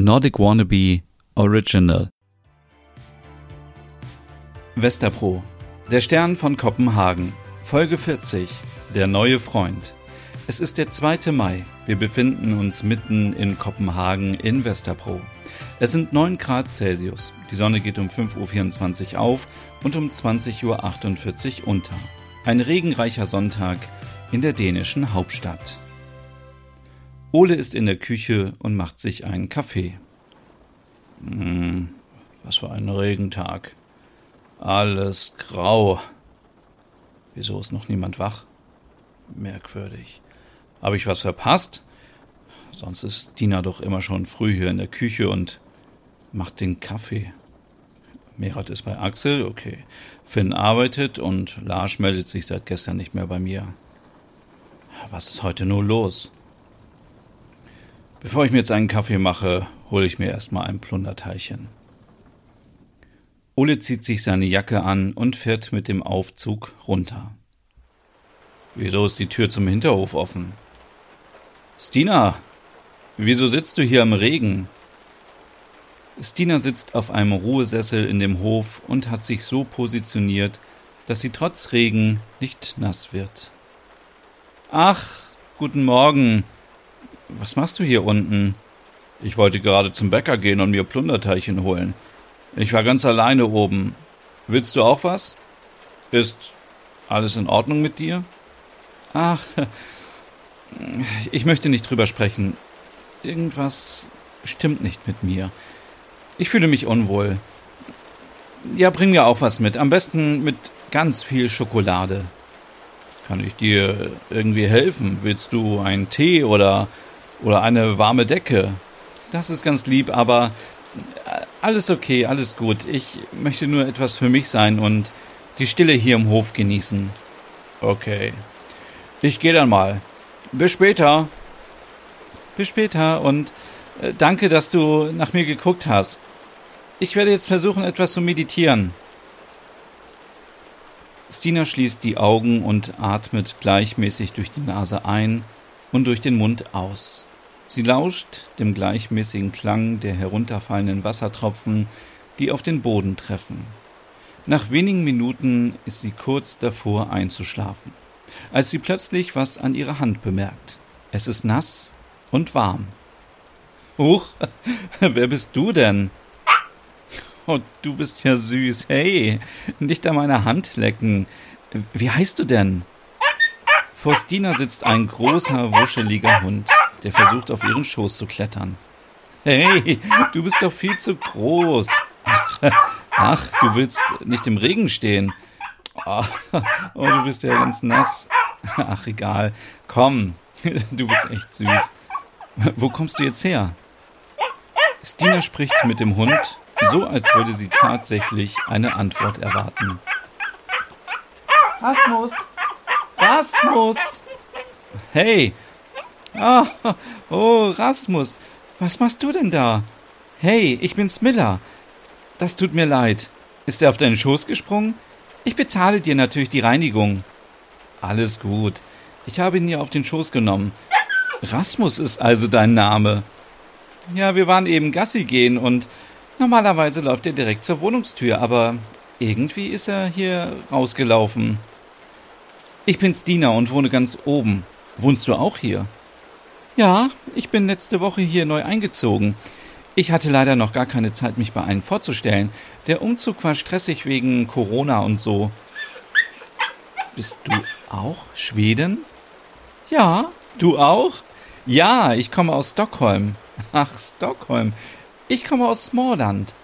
Nordic Wannabe Original. Westerpro. Der Stern von Kopenhagen. Folge 40. Der neue Freund. Es ist der 2. Mai. Wir befinden uns mitten in Kopenhagen in Westerpro. Es sind 9 Grad Celsius. Die Sonne geht um 5.24 Uhr auf und um 20.48 Uhr unter. Ein regenreicher Sonntag in der dänischen Hauptstadt. Ole ist in der Küche und macht sich einen Kaffee. Hm, was für ein Regentag. Alles grau. Wieso ist noch niemand wach? Merkwürdig. Habe ich was verpasst? Sonst ist Dina doch immer schon früh hier in der Küche und macht den Kaffee. Merat ist bei Axel, okay. Finn arbeitet und Lars meldet sich seit gestern nicht mehr bei mir. Was ist heute nur los? Bevor ich mir jetzt einen Kaffee mache, hole ich mir erstmal ein Plunderteilchen. Ole zieht sich seine Jacke an und fährt mit dem Aufzug runter. Wieso ist die Tür zum Hinterhof offen? Stina, wieso sitzt du hier im Regen? Stina sitzt auf einem Ruhesessel in dem Hof und hat sich so positioniert, dass sie trotz Regen nicht nass wird. Ach, guten Morgen, was machst du hier unten? Ich wollte gerade zum Bäcker gehen und mir Plunderteilchen holen. Ich war ganz alleine oben. Willst du auch was? Ist alles in Ordnung mit dir? Ach, ich möchte nicht drüber sprechen. Irgendwas stimmt nicht mit mir. Ich fühle mich unwohl. Ja, bring mir auch was mit. Am besten mit ganz viel Schokolade. Kann ich dir irgendwie helfen? Willst du einen Tee oder oder eine warme Decke. Das ist ganz lieb, aber äh, alles okay, alles gut. Ich möchte nur etwas für mich sein und die Stille hier im Hof genießen. Okay. Ich gehe dann mal. Bis später. Bis später und äh, danke, dass du nach mir geguckt hast. Ich werde jetzt versuchen, etwas zu meditieren. Stina schließt die Augen und atmet gleichmäßig durch die Nase ein und durch den Mund aus. Sie lauscht dem gleichmäßigen Klang der herunterfallenden Wassertropfen, die auf den Boden treffen. Nach wenigen Minuten ist sie kurz davor einzuschlafen, als sie plötzlich was an ihrer Hand bemerkt. Es ist nass und warm. Huch, wer bist du denn? Oh, du bist ja süß. Hey, nicht an meiner Hand lecken. Wie heißt du denn? Vor Stina sitzt ein großer, wuscheliger Hund der versucht auf ihren Schoß zu klettern. Hey, du bist doch viel zu groß. Ach, ach du willst nicht im Regen stehen. Oh, du bist ja ganz nass. Ach, egal. Komm, du bist echt süß. Wo kommst du jetzt her? Stina spricht mit dem Hund, so als würde sie tatsächlich eine Antwort erwarten. Rasmus! Rasmus! Hey, Ah, oh, Rasmus, was machst du denn da? Hey, ich bin Smiller. Das tut mir leid. Ist er auf deinen Schoß gesprungen? Ich bezahle dir natürlich die Reinigung. Alles gut. Ich habe ihn dir auf den Schoß genommen. Rasmus ist also dein Name. Ja, wir waren eben Gassi gehen und normalerweise läuft er direkt zur Wohnungstür, aber irgendwie ist er hier rausgelaufen. Ich bin Stina und wohne ganz oben. Wohnst du auch hier? Ja, ich bin letzte Woche hier neu eingezogen. Ich hatte leider noch gar keine Zeit, mich bei allen vorzustellen. Der Umzug war stressig wegen Corona und so. Bist du auch Schweden? Ja, du auch? Ja, ich komme aus Stockholm. Ach, Stockholm. Ich komme aus Smallland.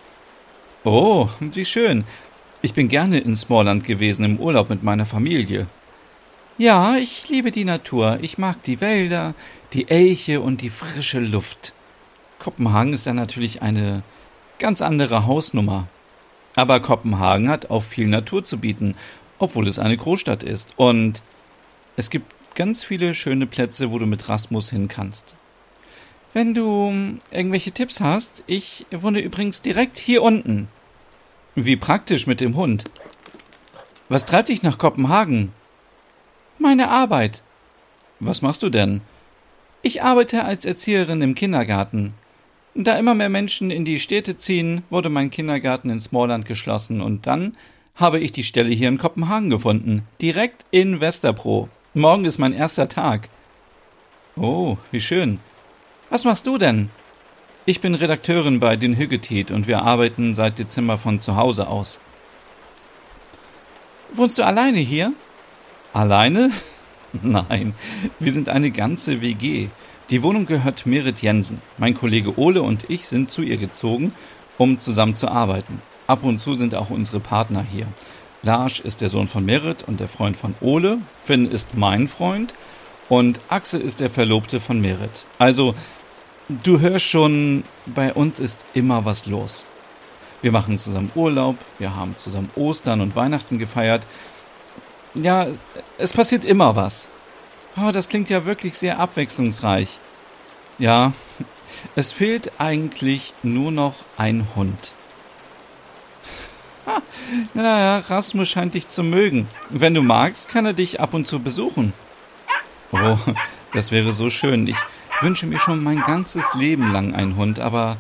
Oh, wie schön. Ich bin gerne in Smallland gewesen im Urlaub mit meiner Familie. Ja, ich liebe die Natur. Ich mag die Wälder, die Elche und die frische Luft. Kopenhagen ist dann natürlich eine ganz andere Hausnummer. Aber Kopenhagen hat auch viel Natur zu bieten, obwohl es eine Großstadt ist. Und es gibt ganz viele schöne Plätze, wo du mit Rasmus hin kannst. Wenn du irgendwelche Tipps hast, ich wohne übrigens direkt hier unten. Wie praktisch mit dem Hund. Was treibt dich nach Kopenhagen? Meine Arbeit. Was machst du denn? Ich arbeite als Erzieherin im Kindergarten. Da immer mehr Menschen in die Städte ziehen, wurde mein Kindergarten in Smallland geschlossen und dann habe ich die Stelle hier in Kopenhagen gefunden, direkt in Westerbro. Morgen ist mein erster Tag. Oh, wie schön. Was machst du denn? Ich bin Redakteurin bei den Hüggetit und wir arbeiten seit Dezember von zu Hause aus. Wohnst du alleine hier? Alleine? Nein, wir sind eine ganze WG. Die Wohnung gehört Merit Jensen. Mein Kollege Ole und ich sind zu ihr gezogen, um zusammen zu arbeiten. Ab und zu sind auch unsere Partner hier. Lars ist der Sohn von Merit und der Freund von Ole. Finn ist mein Freund. Und Axel ist der Verlobte von Merit. Also, du hörst schon, bei uns ist immer was los. Wir machen zusammen Urlaub, wir haben zusammen Ostern und Weihnachten gefeiert. Ja, es, es passiert immer was. Oh, das klingt ja wirklich sehr abwechslungsreich. Ja, es fehlt eigentlich nur noch ein Hund. Ha, naja, Rasmus scheint dich zu mögen. Wenn du magst, kann er dich ab und zu besuchen. Oh, das wäre so schön. Ich wünsche mir schon mein ganzes Leben lang einen Hund, aber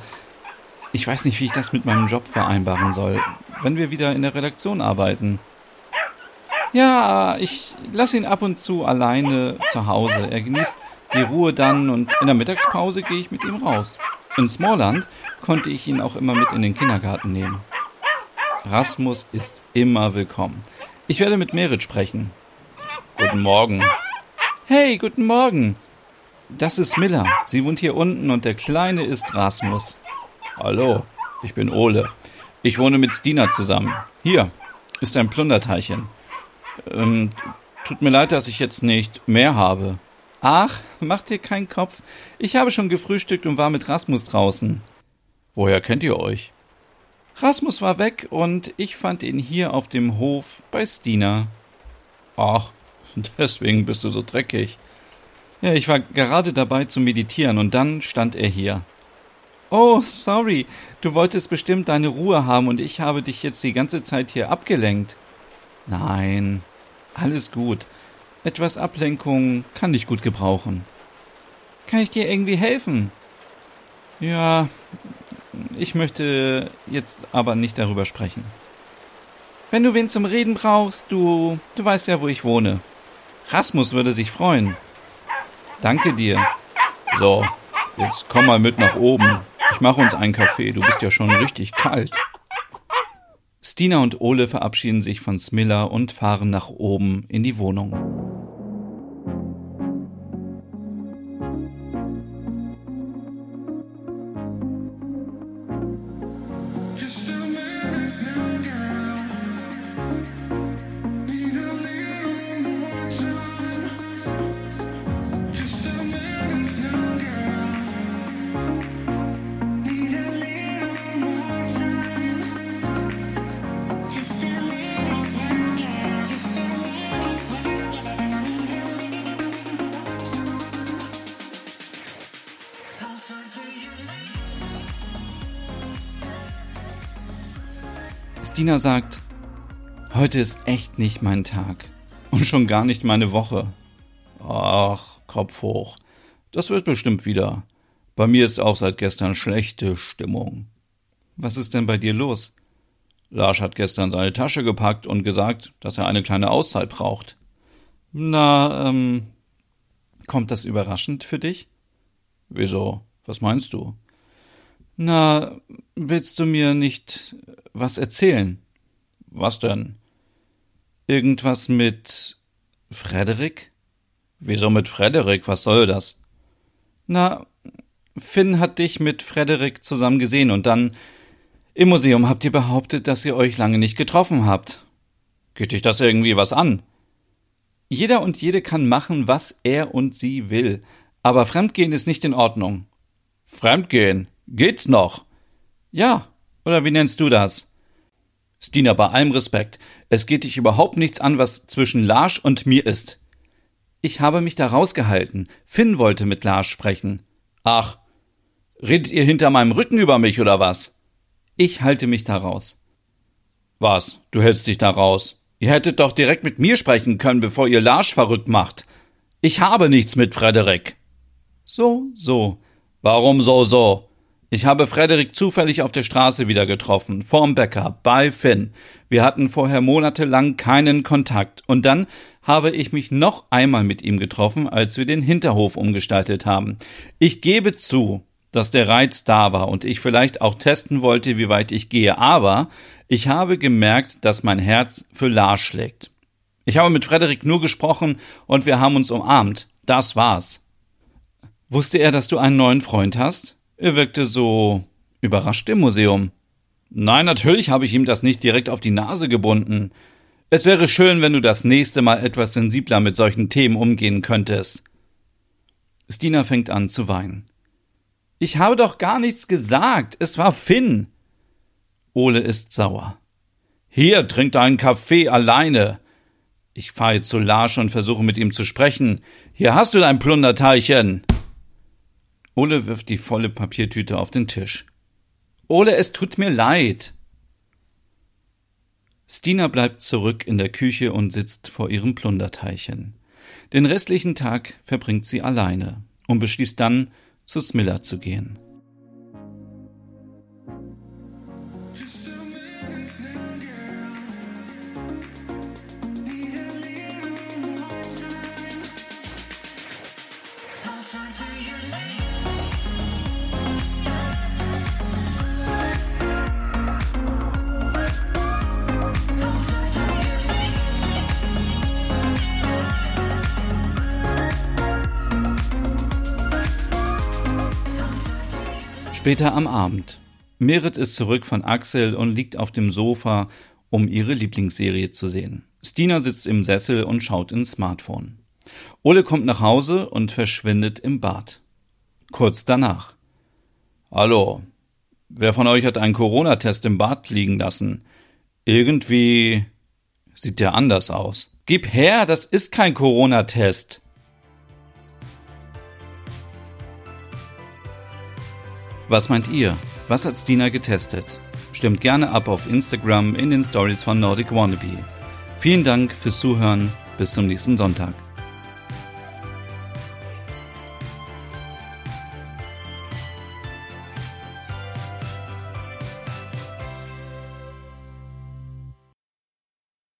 ich weiß nicht, wie ich das mit meinem Job vereinbaren soll, wenn wir wieder in der Redaktion arbeiten. Ja, ich lasse ihn ab und zu alleine zu Hause. Er genießt die Ruhe dann und in der Mittagspause gehe ich mit ihm raus. In Smallland konnte ich ihn auch immer mit in den Kindergarten nehmen. Rasmus ist immer willkommen. Ich werde mit Merit sprechen. Guten Morgen. Hey, guten Morgen. Das ist Miller. Sie wohnt hier unten und der Kleine ist Rasmus. Hallo, ich bin Ole. Ich wohne mit Stina zusammen. Hier ist ein Plunderteilchen. Ähm, tut mir leid, dass ich jetzt nicht mehr habe. Ach, mach dir keinen Kopf. Ich habe schon gefrühstückt und war mit Rasmus draußen. Woher kennt ihr euch? Rasmus war weg und ich fand ihn hier auf dem Hof bei Stina. Ach, deswegen bist du so dreckig. Ja, ich war gerade dabei zu meditieren und dann stand er hier. Oh, sorry, du wolltest bestimmt deine Ruhe haben und ich habe dich jetzt die ganze Zeit hier abgelenkt. Nein, alles gut. Etwas Ablenkung kann ich gut gebrauchen. Kann ich dir irgendwie helfen? Ja, ich möchte jetzt aber nicht darüber sprechen. Wenn du wen zum Reden brauchst, du, du weißt ja, wo ich wohne. Rasmus würde sich freuen. Danke dir. So, jetzt komm mal mit nach oben. Ich mache uns einen Kaffee. Du bist ja schon richtig kalt. Stina und Ole verabschieden sich von Smiller und fahren nach oben in die Wohnung. Stina sagt, heute ist echt nicht mein Tag und schon gar nicht meine Woche. Ach, Kopf hoch. Das wird bestimmt wieder. Bei mir ist auch seit gestern schlechte Stimmung. Was ist denn bei dir los? Lars hat gestern seine Tasche gepackt und gesagt, dass er eine kleine Auszeit braucht. Na, ähm, kommt das überraschend für dich? Wieso? Was meinst du? Na, willst du mir nicht was erzählen? Was denn? Irgendwas mit Frederik? Wieso mit Frederik? Was soll das? Na, Finn hat dich mit Frederik zusammen gesehen und dann im Museum habt ihr behauptet, dass ihr euch lange nicht getroffen habt. Geht dich das irgendwie was an? Jeder und jede kann machen, was er und sie will, aber Fremdgehen ist nicht in Ordnung. Fremdgehen? Geht's noch? Ja, oder wie nennst du das? Stina, bei allem Respekt, es geht dich überhaupt nichts an, was zwischen Lars und mir ist. Ich habe mich da rausgehalten. Finn wollte mit Lars sprechen. Ach, redet ihr hinter meinem Rücken über mich oder was? Ich halte mich da raus. Was? Du hältst dich da raus? Ihr hättet doch direkt mit mir sprechen können, bevor ihr Lars verrückt macht. Ich habe nichts mit Frederik. So, so. Warum so, so? Ich habe Frederik zufällig auf der Straße wieder getroffen, vorm Bäcker, bei Finn. Wir hatten vorher monatelang keinen Kontakt. Und dann habe ich mich noch einmal mit ihm getroffen, als wir den Hinterhof umgestaltet haben. Ich gebe zu, dass der Reiz da war und ich vielleicht auch testen wollte, wie weit ich gehe, aber ich habe gemerkt, dass mein Herz für Lars schlägt. Ich habe mit Frederik nur gesprochen und wir haben uns umarmt. Das war's. Wusste er, dass du einen neuen Freund hast? Er wirkte so überrascht im Museum. Nein, natürlich habe ich ihm das nicht direkt auf die Nase gebunden. Es wäre schön, wenn du das nächste Mal etwas sensibler mit solchen Themen umgehen könntest. Stina fängt an zu weinen. Ich habe doch gar nichts gesagt. Es war Finn. Ole ist sauer. Hier, trink deinen Kaffee alleine. Ich fahre jetzt zu Larsch und versuche mit ihm zu sprechen. Hier hast du dein Plunderteilchen. Ole wirft die volle Papiertüte auf den Tisch. Ole, es tut mir leid. Stina bleibt zurück in der Küche und sitzt vor ihrem Plunderteilchen. Den restlichen Tag verbringt sie alleine und beschließt dann, zu Smiller zu gehen. Später am Abend. Merit ist zurück von Axel und liegt auf dem Sofa, um ihre Lieblingsserie zu sehen. Stina sitzt im Sessel und schaut ins Smartphone. Ole kommt nach Hause und verschwindet im Bad. Kurz danach. Hallo. Wer von euch hat einen Corona-Test im Bad liegen lassen? Irgendwie sieht der anders aus. Gib her, das ist kein Corona-Test. Was meint ihr? Was hat Stina getestet? Stimmt gerne ab auf Instagram in den Stories von Nordic Wannabe. Vielen Dank fürs Zuhören. Bis zum nächsten Sonntag.